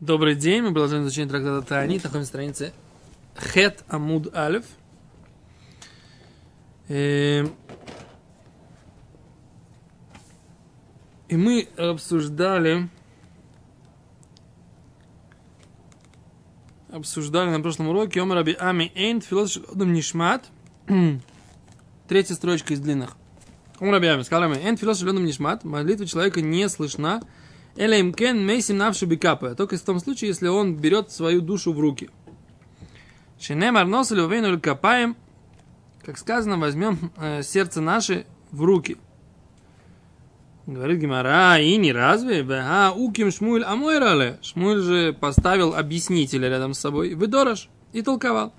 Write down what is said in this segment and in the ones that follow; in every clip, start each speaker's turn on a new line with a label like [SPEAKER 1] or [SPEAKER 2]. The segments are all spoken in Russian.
[SPEAKER 1] Добрый день, мы продолжаем изучение трактата Тани, находимся на странице Хет Амуд Алиф. И... и мы обсуждали обсуждали на прошлом уроке Омар Аби Ами Философ Нишмат третья строчка из длинных. Омар Аби Ами сказал Эйн Философ Нишмат молитва человека не слышна Элеймкен мейсим навши бикапа. Только в том случае, если он берет свою душу в руки. Шенемар носили увейну капаем, как сказано, возьмем э, сердце наше в руки. Говорит Гимара, и не разве? А, уким шмуэль амойрале. Шмуэль же поставил объяснителя рядом с собой. Выдорож. И толковал.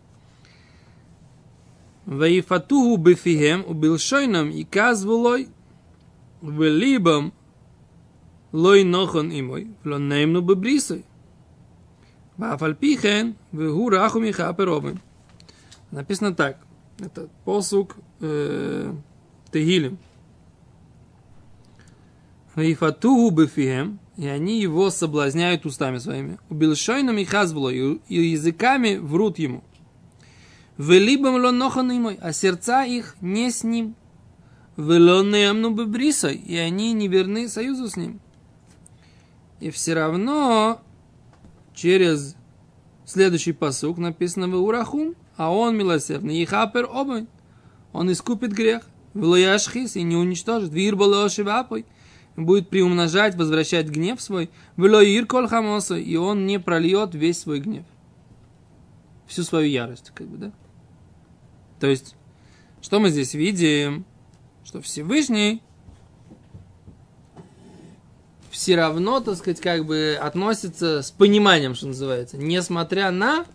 [SPEAKER 1] Ваифатуху бифихем убил шойном и казвулой в либом лой нохон имой, вло неймну бебрисой. Вафальпихен, вегу раху миха перовым. Написано так. Это посук э, Тегилем. Ваифатугу бефием, и они его соблазняют устами своими. Убилшойном и хазбуло, и языками врут ему. Велибам ло нохан имой, а сердца их не с ним. Велонеамну бебрисой, и они не верны союзу с ним. И все равно через следующий посук написано в Урахум, а он милосердный. И хапер обой. Он искупит грех. Влояшхис и не уничтожит. Вир балошивапой. Будет приумножать, возвращать гнев свой. Влоир кол хамоса. И он не прольет весь свой гнев. Всю свою ярость, как бы, да? То есть, что мы здесь видим? Что Всевышний все равно, так сказать, как бы относится с пониманием, что называется, несмотря на...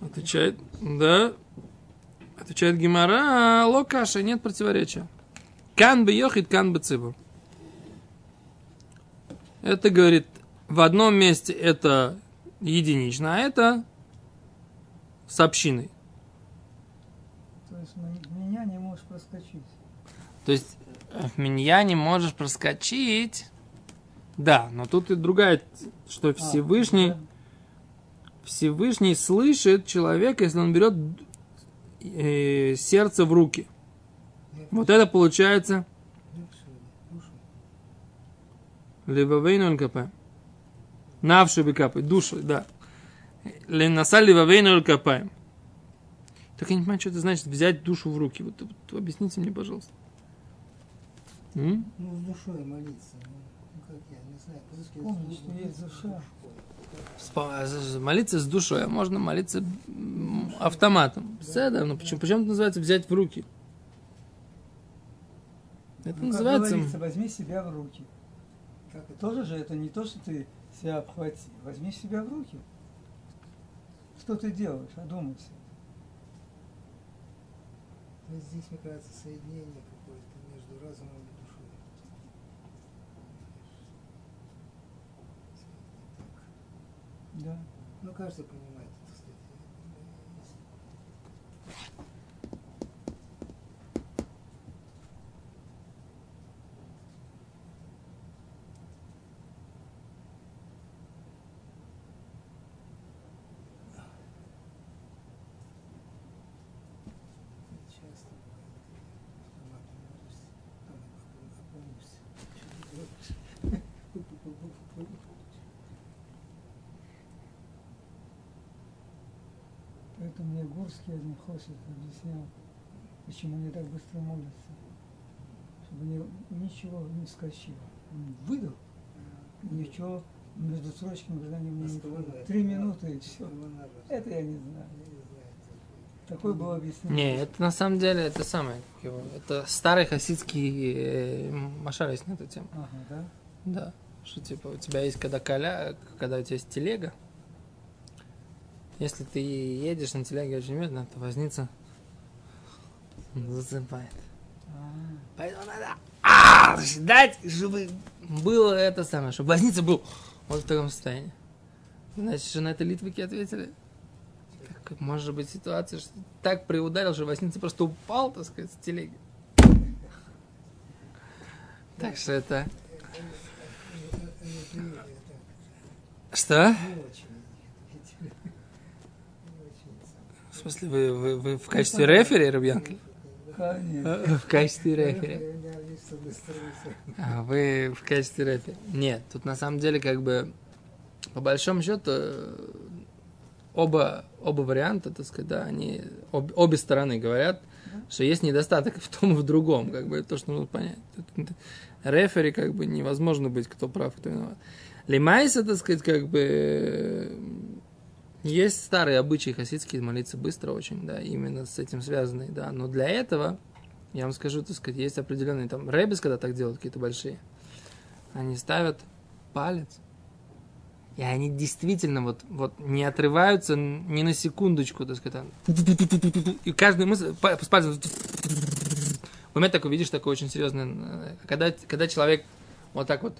[SPEAKER 1] Отвечает, да, отвечает Гимара, локаша, нет противоречия. Кан бы йохит, кан бы цибу. Это, говорит, в одном месте это единично, а это с общиной.
[SPEAKER 2] То есть меня не можешь проскочить.
[SPEAKER 1] То есть в миньяне можешь проскочить. Да, но тут и другая, что
[SPEAKER 2] А,
[SPEAKER 1] Всевышний, Всевышний слышит человека, если он берет э, сердце в руки. Вот это получается Левавейну ЛКП. Навши бекапы, душу, да. Ленаса левавейну ЛКП. Так я не понимаю, что это значит взять душу в руки. Вот, вот объясните мне, пожалуйста. М?
[SPEAKER 3] Ну, с душой молиться. Ну, ну, как я, не знаю. по-русски
[SPEAKER 2] Помни,
[SPEAKER 3] это
[SPEAKER 2] что есть душа.
[SPEAKER 1] Молиться с душой, а можно молиться автоматом. Седа, ну почему, почему это называется взять в руки? Это
[SPEAKER 2] Ну, как
[SPEAKER 1] называется...
[SPEAKER 2] говорится, возьми себя в руки.
[SPEAKER 3] Как?
[SPEAKER 2] Тоже же это не то, что ты себя обхвати. Возьми себя в руки. Что ты делаешь? Одумайся.
[SPEAKER 3] То есть здесь, мне кажется, соединение какое-то между разумом и душой.
[SPEAKER 2] Да.
[SPEAKER 3] Ну, каждый понимает, так сказать. Это часто бывает. Автоматом молишься, там опомнишься, что ты делаешь.
[SPEAKER 2] Поэтому мне Гурский один Хосит объяснял, почему они так быстро молятся. Чтобы не, ничего не скачило. Он выдал, ничего между строчками когда не
[SPEAKER 3] это?
[SPEAKER 2] Три минуты и все. Это я не знаю. Такое было объяснение.
[SPEAKER 1] Не, это на самом деле, это самое, его, это старый хасидский э, машаль есть на эту тему.
[SPEAKER 2] Ага, да?
[SPEAKER 1] Да. Что типа у тебя есть когда коля, когда у тебя есть телега, если ты едешь на телеге очень медленно, то возница засыпает. Поэтому надо а, дать, чтобы было это самое, чтобы возница был вот в таком состоянии. Значит, что на это литвики ответили? Как может быть ситуация, что так приударил, что возница просто упал, так сказать, с телеги. Так что это... Что?
[SPEAKER 3] Не очень. видите ли. Не очень сам.
[SPEAKER 1] В смысле, вы, вы, вы в качестве рефери, Рубьянки?
[SPEAKER 2] Конечно.
[SPEAKER 1] В качестве рефери. А вы в качестве рефери. Нет, тут на самом деле как бы по большому счету э, оба, оба варианта, так сказать, да, они об- обе стороны говорят, что есть недостаток в том и в другом, как бы это то, что нужно понять. Тут рефери как бы невозможно быть, кто прав, кто виноват. Лимайса, так сказать, как бы э, есть старые обычаи хасидские молиться быстро очень, да, именно с этим связанные, да, но для этого, я вам скажу, так сказать, есть определенные там рэбис, когда так делают, какие-то большие, они ставят палец, и они действительно вот, вот не отрываются ни на секундочку, так сказать, там. и каждый мысль, с пальцем, в момент такой, видишь, такой очень серьезный, э, когда, когда человек вот так вот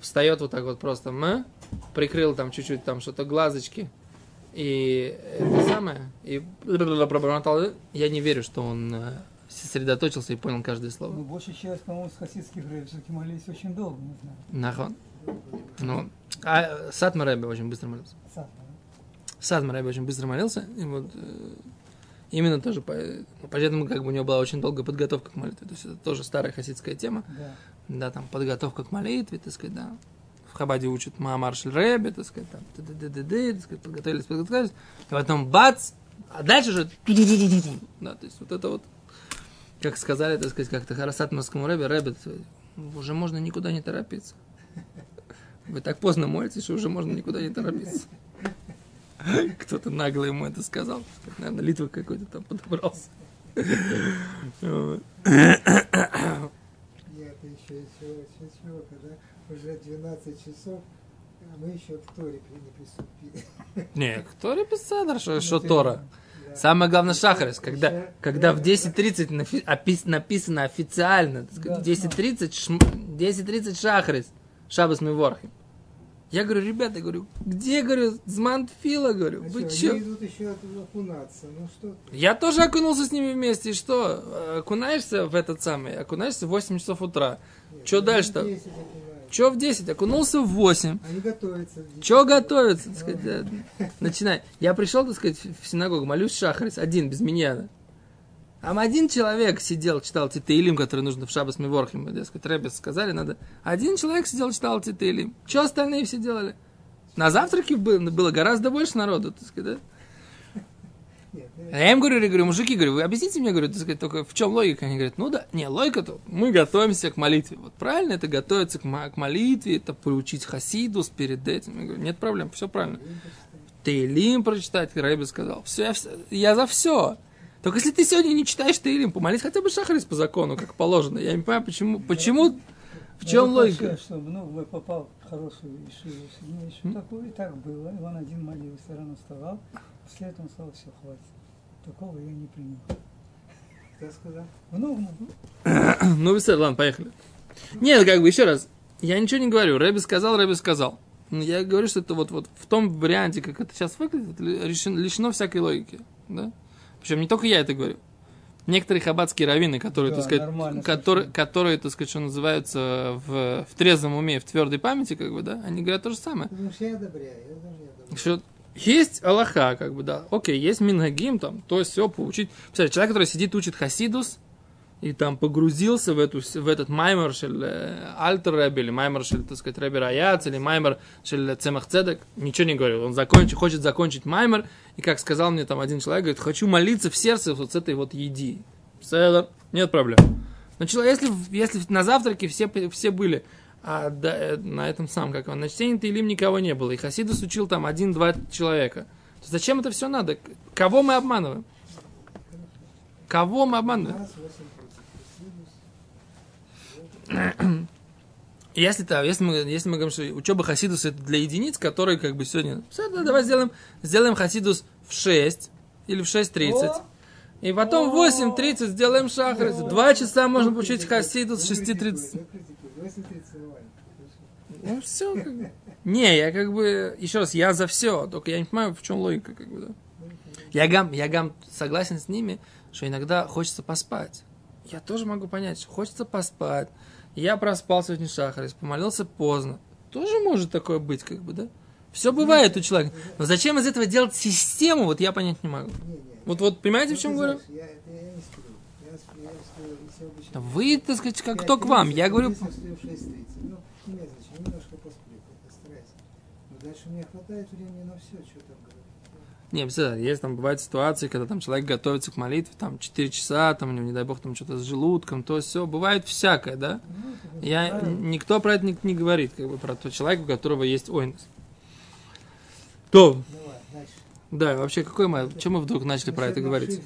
[SPEAKER 1] встает вот так вот просто, м, прикрыл там чуть-чуть там что-то глазочки, и это самое, и пробормотал, я не верю, что он э, сосредоточился и понял каждое слово.
[SPEAKER 2] Ну, большая часть, по-моему, с хасидских рэб все-таки молились очень долго, не знаю.
[SPEAKER 1] Нахон. Ну, а Сатма Рэбе очень быстро молился.
[SPEAKER 2] Сам, да?
[SPEAKER 1] Сатма Рэбе очень быстро молился, и вот э, именно тоже, по, поэтому как бы у него была очень долгая подготовка к молитве. То есть это тоже старая хасидская тема.
[SPEAKER 2] Да.
[SPEAKER 1] Да, там подготовка к молитве, так сказать, да. В Хабаде учат Маамаршель Рэбе, так сказать, там, ды-ды-ды-ды-ды, так сказать, подготовились, подготовились, и потом бац, а дальше же да, то есть вот это вот, как сказали, так сказать, как-то Харасатмарскому Рэбе, Рэбе, уже можно никуда не торопиться. Вы так поздно молитесь, что уже можно никуда не торопиться. Кто-то нагло ему это сказал. Наверное, Литва какой-то там подобрался.
[SPEAKER 3] Нет, еще еще очень чего, когда уже 12 часов, а мы еще к Торе не приступили.
[SPEAKER 1] Не, кто реписадр, что, что
[SPEAKER 3] Ну,
[SPEAKER 1] Тора? Самое главное Шахарис, когда, когда в 10.30 нафи- опис- написано официально,
[SPEAKER 2] Да,
[SPEAKER 1] 10.30 шм- 10.30 Шахарис, Шабас Миворхим. Я говорю, ребята, говорю, где, говорю, Змантфила, говорю,
[SPEAKER 3] А
[SPEAKER 1] вы
[SPEAKER 3] что, идут еще окунаться. Ну что ты?
[SPEAKER 1] Я тоже окунулся с ними вместе, и что? Окунаешься в этот самый, окунаешься в 8 часов утра.
[SPEAKER 3] Нет, они
[SPEAKER 1] дальше-то?
[SPEAKER 3] 10 окунаются.
[SPEAKER 1] Чё в 10? Окунулся в 8.
[SPEAKER 3] Они готовятся. в 10.
[SPEAKER 1] Чего готовиться, так сказать, да. начинай. Я пришел, так сказать, в синагогу, молюсь Шахарис, один, без меня. Там один человек сидел, читал Титеилим, который нужно в Шабас Миворхим, так сказать, Рэббес сказали, надо. Один человек сидел, читал Титеилим. Что остальные все делали? На завтраке было, гораздо больше народу, так сказать, да?
[SPEAKER 3] Ну,
[SPEAKER 1] А я им говорю, я говорю, мужики, говорю, вы объясните мне, говорю, так сказать, только в чем логика? Они говорят, ну да, не, логика-то, мы готовимся к молитве. Вот правильно это готовиться к, к молитве, это приучить хасидус перед этим. Я говорю, нет проблем, все правильно. Тейлим прочитать, Рэбби сказал. Все, я, я за все. Только если ты сегодня не читаешь Тейлим, помолись хотя бы Шахарис по закону, как положено. Я не понимаю, почему, почему, в чем
[SPEAKER 2] Ну,
[SPEAKER 1] логика?
[SPEAKER 2] хорошо, чтобы, ну, вы попал в хорошую ишиву, ну, еще такое и так было. И он один молился, рано вставал. После этого он сказал, все, хватит. Такого я не принял.
[SPEAKER 3] Кто сказал?
[SPEAKER 2] Ну, ну,
[SPEAKER 1] Ну, все, ладно, поехали. Нет, как бы, еще раз, я ничего не говорю. Рэбби сказал, Рэбби сказал. Но Я говорю, что это вот, вот в том варианте, как это сейчас выглядит, лишено, лишено всякой логики. Да? Причем не только я это говорю. Некоторые хаббатские раввины, которые,
[SPEAKER 2] Да,
[SPEAKER 1] так сказать, которые, которые, так сказать, что называются в, в трезвом уме, в твердой памяти, как бы, да, они говорят то же самое.
[SPEAKER 3] Потому что я одобряю, я одобряю.
[SPEAKER 1] Что есть Аллаха, как бы, да. Окей, есть Мингагим, там, то есть все, поучить. Представляете, человек, который сидит, учит Хасидус, и там погрузился в, эту, в этот маймер шель э, Альтер Рэбби, или маймер шель, так сказать, Рэбби Раяц, или маймер шель Цемах Цедек, ничего не говорил. Он закончит, хочет закончить маймер, и как сказал мне там один человек, говорит, хочу молиться в сердце вот с этой вот еди. Седер, нет проблем. Но человек, если, если на завтраке все, все были, а да, э, на этом самом, как он, на чтении Таилим никого не было, и Хасидус учил там один-два человека, то зачем это все надо? Кого мы обманываем? Кого мы обманываем?
[SPEAKER 3] 15, 8, 30,
[SPEAKER 1] Если, мы, если мы говорим, что учеба Хасидус это для единиц, которые как бы сегодня... Всё, да, давай сделаем, сделаем Хасидус в 6 или в 6.30.
[SPEAKER 2] О!
[SPEAKER 1] И потом в 8.30 сделаем шахрис. Два часа можно получить Хасидус в
[SPEAKER 3] Вы
[SPEAKER 1] 6.30.
[SPEAKER 3] критикуете, вы критикуете. 8.30 нормально.
[SPEAKER 1] Ну все, как. Не, я как бы, еще раз, я за все, только я не понимаю, в чем логика, как бы, да. Я гам, я гам согласен с ними, что иногда хочется поспать. Я тоже могу понять, что хочется поспать. Я проспал сегодня шахарис, помолился поздно. Тоже может такое быть, как бы, да? Все бывает у человека. Но зачем из этого делать систему, вот я понять не могу. Вот, вот понимаете, в
[SPEAKER 3] Ну,
[SPEAKER 1] чем говорю?
[SPEAKER 3] Я, я. Я.
[SPEAKER 1] Вы, так сказать, как кто к вам? Я говорю,
[SPEAKER 3] если встаю в 6.30. Ну, дальше у меня хватает времени на все, что там говорить.
[SPEAKER 1] Не, представляете, есть там бывают ситуации, когда там человек готовится к молитве, там 4 часа, там, у него, не дай бог, там что-то с желудком, то все, бывает всякое, да?
[SPEAKER 2] Ну,
[SPEAKER 1] Я, никто про это не, не говорит, как бы, про того человека, у которого есть ойнус. То,
[SPEAKER 3] Давай,
[SPEAKER 1] да, вообще, какой мы, чем мы вдруг начали про это говорить?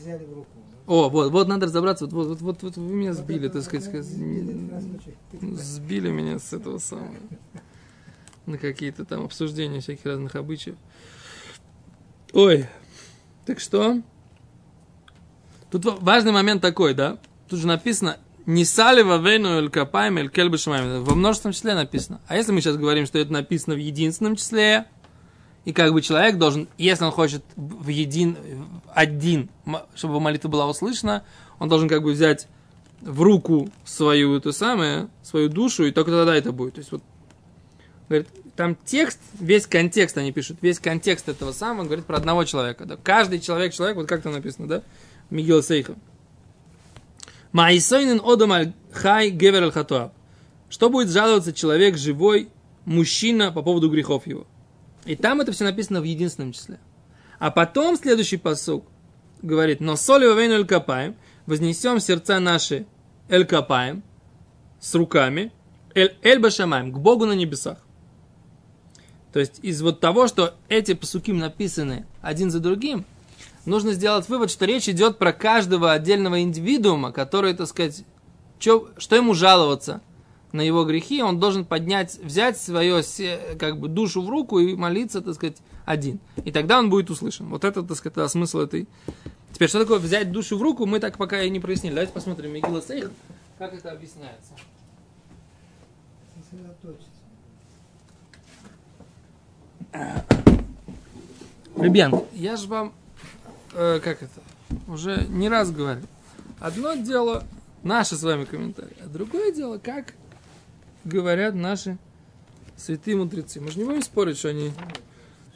[SPEAKER 1] О, вот, вот надо разобраться, вот, вот, вот, вот вы меня сбили, так сказать.
[SPEAKER 3] Ты-
[SPEAKER 1] сбили меня с этого самого, на какие-то там обсуждения всяких разных обычаев. Ой, так что? Тут ва- важный момент такой, да? Тут же написано «Не сали во вейну эль капаем эль кель бешмаем». Во множественном числе написано. А если мы сейчас говорим, что это написано в единственном числе, и как бы человек должен, если он хочет в един, один, чтобы молитва была услышана, он должен как бы взять в руку свою эту самую, свою душу, и только тогда это будет. То есть вот, говорит, там текст, весь контекст они пишут, весь контекст этого самого говорит про одного человека. Да? Каждый человек, человек, вот как там написано, да? Мигел Сейха. Маисойнен одам аль хай гевер. Что будет жаловаться человек живой, мужчина по поводу грехов его? И там это все написано в единственном числе. А потом следующий посук говорит, но соли вейну эль капаем, вознесем сердца наши эль капаем, с руками, эль, эль башамаем, к Богу на небесах. То есть из вот того, что эти пасуки написаны один за другим, нужно сделать вывод, что речь идет про каждого отдельного индивидуума, который, так сказать, чё- что ему жаловаться на его грехи, он должен поднять, взять свою как бы душу в руку и молиться, так сказать, один. И тогда он будет услышан. Вот это, так сказать, смысл этой. Теперь, что такое взять душу в руку, мы так пока и не прояснили. Давайте посмотрим Мигила Сейх, как это объясняется.
[SPEAKER 3] Сосредоточиться.
[SPEAKER 1] Ребят, я же вам, э, как это, уже не раз говорил. Одно дело наши с вами комментарии, а другое дело, как говорят наши святые мудрецы. Мы же не будем спорить, что они,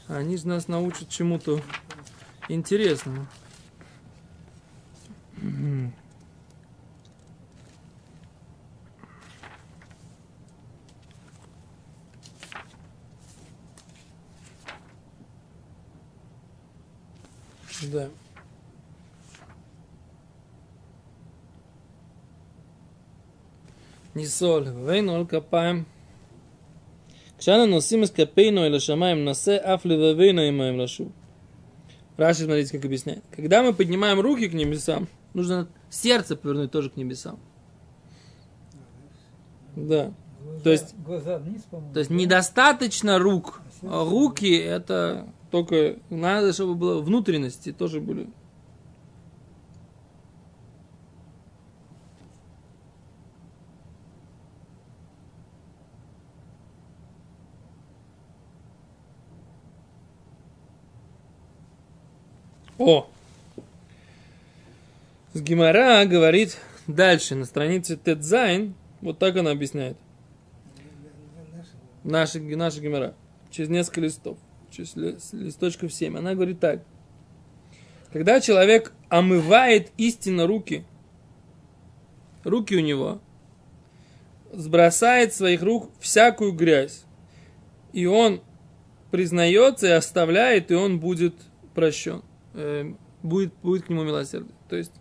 [SPEAKER 1] они же нас научат чему-то интересному. Да. ניסול, ובנו על כפיים. כשאנו נושאים את כפינו אל השמיים, נושא אף לבבינו עמהם לשוב. Раши, смотрите, как объясняет. Когда мы поднимаем руки к небесам, нужно сердце повернуть тоже к небесам. Да.
[SPEAKER 2] Глаза-
[SPEAKER 1] то есть-
[SPEAKER 2] глаза вниз, по-моему.
[SPEAKER 1] То есть
[SPEAKER 2] да?
[SPEAKER 1] недостаточно рук. А руки это только надо, чтобы было внутренности тоже были. О! С Гимара говорит дальше, на странице Тедзайн, вот так она объясняет. Наша, наша Гимара. Через несколько листов. Листочков 7. Она говорит так. Когда человек омывает истинно руки, руки у него, сбросает своих рук всякую грязь, и он признается и оставляет, и он будет прощен. Э, будет, будет к нему милосердие. То есть,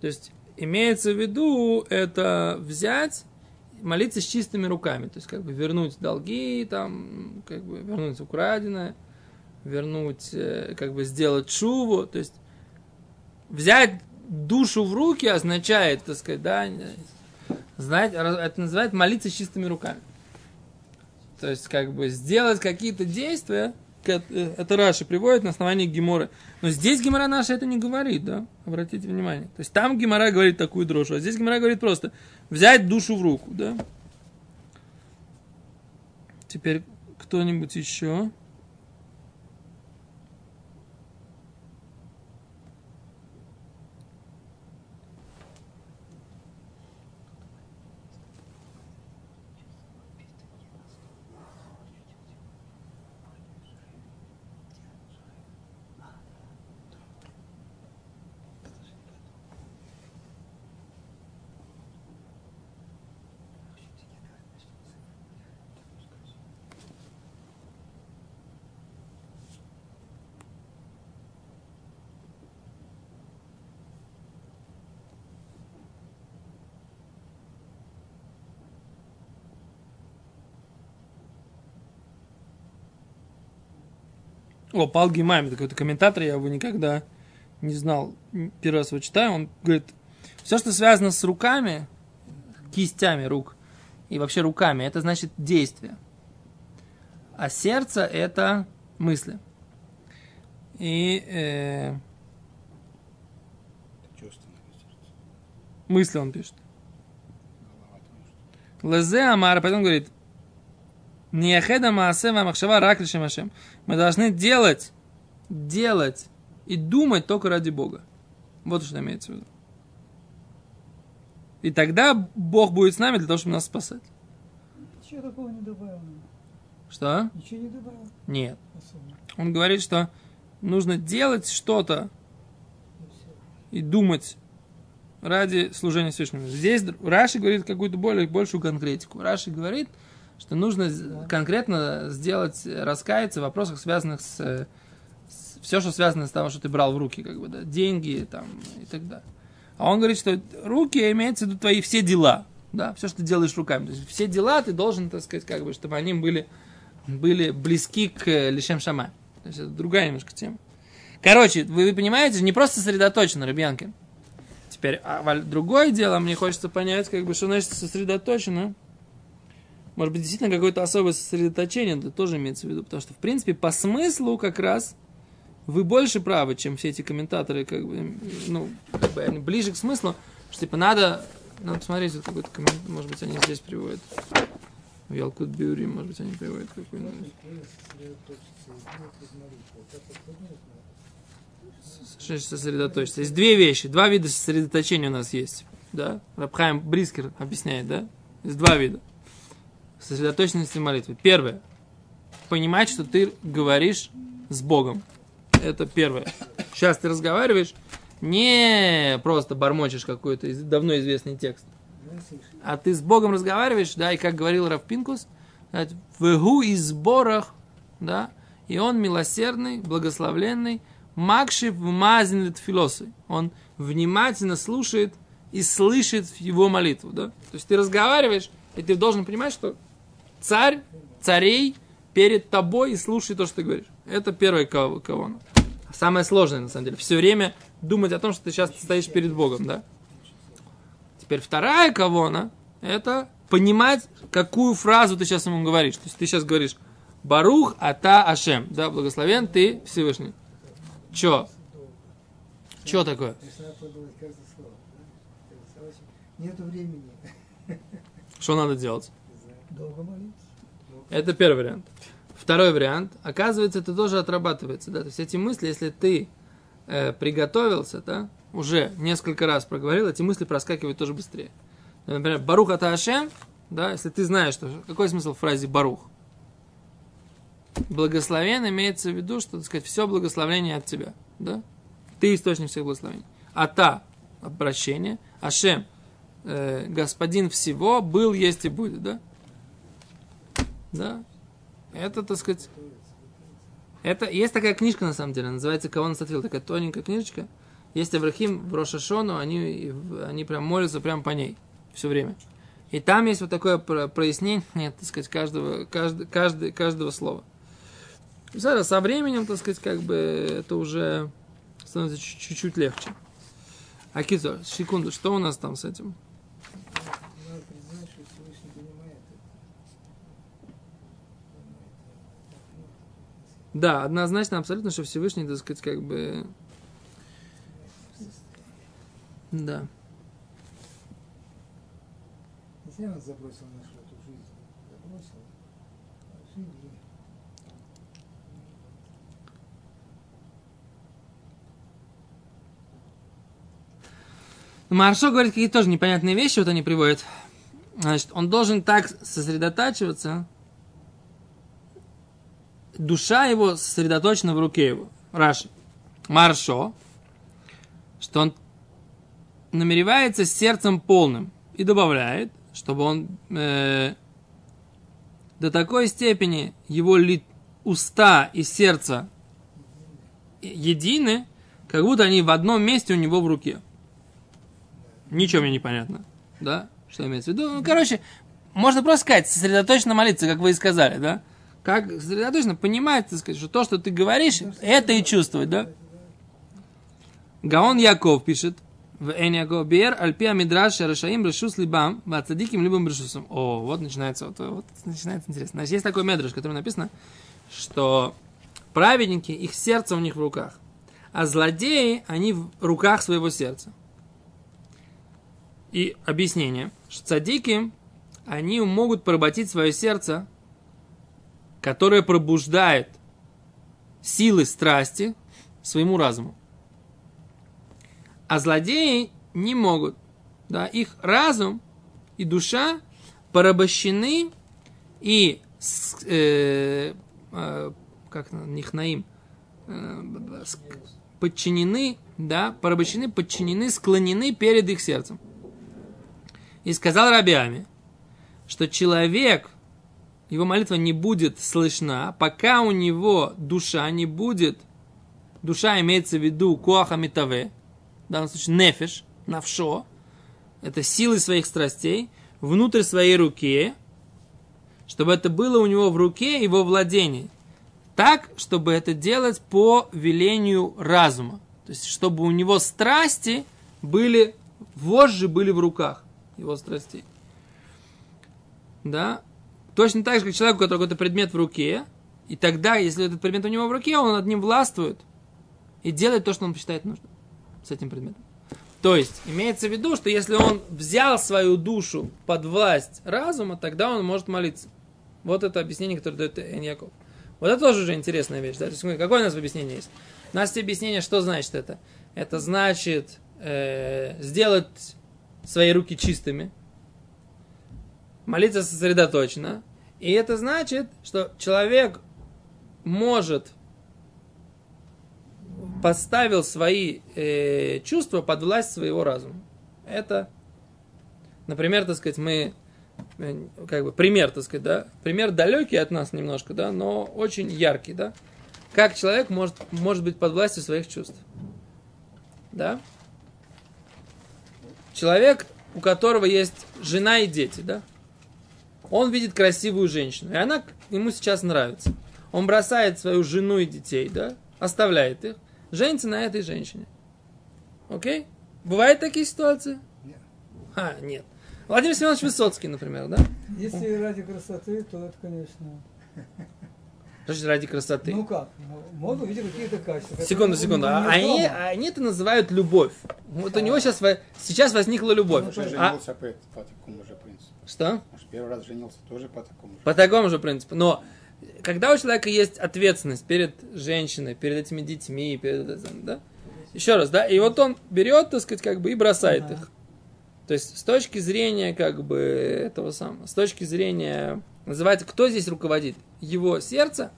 [SPEAKER 1] то есть имеется в виду это взять молиться с чистыми руками, то есть как бы вернуть долги, там, как бы вернуть украденное, вернуть, э, как бы сделать шуву, то есть взять душу в руки означает, так сказать, да, знать, это называется молиться с чистыми руками. То есть как бы сделать какие-то действия, это Раши приводит на основании Геморы. Но здесь Гемора наша это не говорит, да? Обратите внимание. То есть там Гемора говорит такую дрожь, а здесь Гемора говорит просто взять душу в руку, да? Теперь кто-нибудь еще? О, Пал Гимайм, это какой-то комментатор, я его никогда не знал. Первый раз его читаю, он говорит, все, что связано с руками, кистями рук, и вообще руками, это значит действие. А сердце это мысли. И э, мысли он пишет. Лезе Амара, потом говорит, Ниахеда Маасева Махшава Рак Машем. Мы должны делать, делать и думать только ради Бога. Вот что имеется в виду. И тогда Бог будет с нами для того, чтобы нас спасать.
[SPEAKER 2] Ничего такого не добавил.
[SPEAKER 1] Что?
[SPEAKER 2] Ничего не добавил.
[SPEAKER 1] Нет.
[SPEAKER 2] Особо.
[SPEAKER 1] Он говорит, что нужно делать что-то
[SPEAKER 2] и
[SPEAKER 1] думать ради служения Всевышнему. Здесь Раши говорит какую-то более, большую конкретику. Раши говорит, что нужно конкретно сделать, раскаяться в вопросах, связанных с, э, с- все, что связано с того, что ты брал в руки, как бы, да, деньги там и так далее. А он говорит, что руки имеется в виду твои все дела, да, все, что ты делаешь руками. То есть все дела ты должен, так сказать, как бы, чтобы они были, были близки к э, Лишем Шама. То есть это другая немножко тема. Короче, вы, вы понимаете, не просто сосредоточено, Рыбьянкин. Теперь, а другое дело, мне хочется понять, как бы, что значит сосредоточено. Может быть, действительно какое-то особое сосредоточение, это тоже имеется в виду, потому что, в принципе, по смыслу как раз вы больше правы, чем все эти комментаторы, как бы, ну, как бы они ближе к смыслу, что, типа, надо, надо посмотреть, вот какой-то коммент, может быть, они здесь приводят. В Ялкут Бюри, может быть, они приводят значит сосредоточиться? Есть две вещи, два вида сосредоточения у нас есть. Да? Рабхайм Брискер объясняет, да? Есть два вида. Сосредоточенности молитвы. Первое. Понимать, что ты говоришь с Богом. Это первое. Сейчас ты разговариваешь, не просто бормочешь какой-то давно известный текст. А ты с Богом разговариваешь, да, и как говорил Равпинкус, в гу и сборах, да, и он милосердный, благословленный, макшив мазин филосы. Он внимательно слушает и слышит его молитву, да. То есть ты разговариваешь, и ты должен понимать, что царь, царей перед тобой и слушает то, что ты говоришь. Это первое кого Самое сложное, на самом деле. Все время думать о том, что ты сейчас стоишь перед Богом, да. Теперь вторая кавона – это понимать, какую фразу ты сейчас ему говоришь. То есть ты сейчас говоришь «Барух ата Ашем», да, благословен ты Всевышний. Чё? Чё такое?
[SPEAKER 3] Нету времени.
[SPEAKER 1] Что надо делать?
[SPEAKER 2] Долго молиться.
[SPEAKER 1] Это первый вариант. Второй вариант, оказывается, это тоже отрабатывается, да, то есть эти мысли, если ты э, приготовился, да, уже несколько раз проговорил, эти мысли проскакивают тоже быстрее. Например, Барух ата Ашем, да, если ты знаешь, что, какой смысл в фразе Барух? Благословен имеется в виду, что, так сказать, все благословение от тебя, да? Ты источник всех благословений. Ата – обращение, Ашем э, – господин всего, был, есть и будет, да? Да? Это, так сказать, это, есть такая книжка, на самом деле, называется «Кого Сатвил», такая тоненькая книжечка. Есть Аврахим в Рошашону, они, они прям молятся прям по ней все время. И там есть вот такое про- прояснение, так сказать, каждого, каждый, каждый, каждого слова. Со временем, так сказать, как бы это уже становится чуть- чуть-чуть легче. А Кито, секунду, что у нас там с этим?
[SPEAKER 3] Надо признать, что Всевышний понимает это.
[SPEAKER 1] Да, однозначно, абсолютно, что Всевышний, так сказать, как бы... Да.
[SPEAKER 3] Зря он забросил нашу эту жизнь. Забросил. А жили.
[SPEAKER 1] Маршо говорит какие-то тоже непонятные вещи, вот они приводят. Значит, он должен так сосредотачиваться, душа его сосредоточена в руке его. Раши. Маршо, что он намеревается сердцем полным и добавляет, чтобы он э, до такой степени его ли, уста и сердце едины, как будто они в одном месте у него в руке. Ничего мне не понятно. Да? Что имеется в виду? Ну, короче, можно просто сказать, сосредоточенно молиться, как вы и сказали, да? Как сосредоточенно понимает, так сказать, что то, что ты говоришь, это и чувствовать, да? Гаон Яков пишет, в Эн Яков Бер, Альпия Мидраш, Рашаим, Решус Либам, Бацадиким, Либам Решусом. О, вот начинается, вот, вот начинается интересно. Значит, есть такой медраж, в котором написано, что праведники, их сердце у них в руках, а злодеи, они в руках своего сердца. И объяснение, что цадики, они могут поработить свое сердце, которое пробуждает силы страсти своему разуму. А злодеи не могут. Да, их разум и душа порабощены и э, э, как нихнаим э, подчинены, да, порабощены, подчинены, склонены перед их сердцем. И сказал Рабиами, что человек, его молитва не будет слышна, пока у него душа не будет, душа имеется в виду куаха митаве, в данном случае нефиш, навшо, это силы своих страстей, внутрь своей руки, чтобы это было у него в руке, его владении. Так, чтобы это делать по велению разума. То есть, чтобы у него страсти были, вожжи были в руках его страстей. Да? Точно так же, как человек, у которого какой-то предмет в руке, и тогда, если этот предмет у него в руке, он над ним властвует и делает то, что он считает нужным с этим предметом. То есть, имеется в виду, что если он взял свою душу под власть разума, тогда он может молиться. Вот это объяснение, которое дает Эньяков. Вот это тоже уже интересная вещь. Да? То есть, какое у нас объяснение есть? У нас есть объяснение, что значит это. Это значит э, сделать свои руки чистыми, молиться сосредоточенно. И это значит, что человек может поставил свои э, чувства под власть своего разума. Это, например, так сказать, мы э, как бы пример, так сказать, да, пример далекий от нас немножко, да, но очень яркий, да, как человек может, может быть под властью своих чувств, да. Человек, у которого есть жена и дети, да, он видит красивую женщину, и она ему сейчас нравится. Он бросает свою жену и детей, да, оставляет их, женится на этой женщине. Окей? Бывают такие ситуации?
[SPEAKER 3] Нет.
[SPEAKER 1] А, нет. Владимир Семенович Высоцкий, например, да?
[SPEAKER 2] Если ради красоты, то это, конечно...
[SPEAKER 1] Значит, ради красоты.
[SPEAKER 2] Ну как? Ну, Можно увидеть какие-то качества.
[SPEAKER 1] Секунду, секунду.
[SPEAKER 2] не
[SPEAKER 1] А они,
[SPEAKER 2] дома.
[SPEAKER 1] они это называют любовь. Вот у него сейчас, сейчас возникла любовь.
[SPEAKER 3] Ну,
[SPEAKER 4] Уже
[SPEAKER 1] А, что?
[SPEAKER 4] Может, первый раз женился тоже по такому же.
[SPEAKER 1] По такому же принципу. Но когда у человека есть ответственность перед женщиной, перед этими детьми, перед этим, да? Еще раз, да? И вот он берет, так сказать, как бы и бросает
[SPEAKER 2] Ага.
[SPEAKER 1] их. То есть с точки зрения как бы этого самого, с точки зрения называется, кто здесь руководит? Его сердце?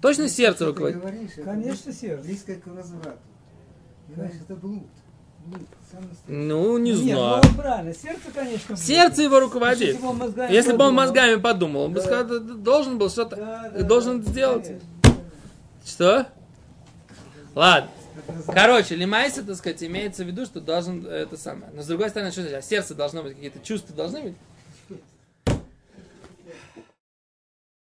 [SPEAKER 1] Точно сердце
[SPEAKER 3] Что ты
[SPEAKER 1] руководит.
[SPEAKER 3] говоришь, это
[SPEAKER 2] Конечно, сердце.
[SPEAKER 3] Близко к разврату. Понимаешь, это блуд.
[SPEAKER 1] Ну, не
[SPEAKER 2] Нет,
[SPEAKER 1] знаю.
[SPEAKER 2] ну, правильно, сердце, конечно.
[SPEAKER 1] Сердце его руководит.
[SPEAKER 2] Если бы он мозгами
[SPEAKER 1] Если бы он
[SPEAKER 2] подумал,
[SPEAKER 1] мозгами подумал, он бы
[SPEAKER 2] Да.
[SPEAKER 1] сказал, «Да, да, должен был что-то,
[SPEAKER 2] да, да,
[SPEAKER 1] должен
[SPEAKER 2] да,
[SPEAKER 1] сделать.
[SPEAKER 2] конечно.
[SPEAKER 1] Что? Ладно. Короче, лимайся, так сказать, имеется в виду, что должен э, это самое. Но с другой стороны, что значит? А сердце должно быть, какие-то чувства должны быть.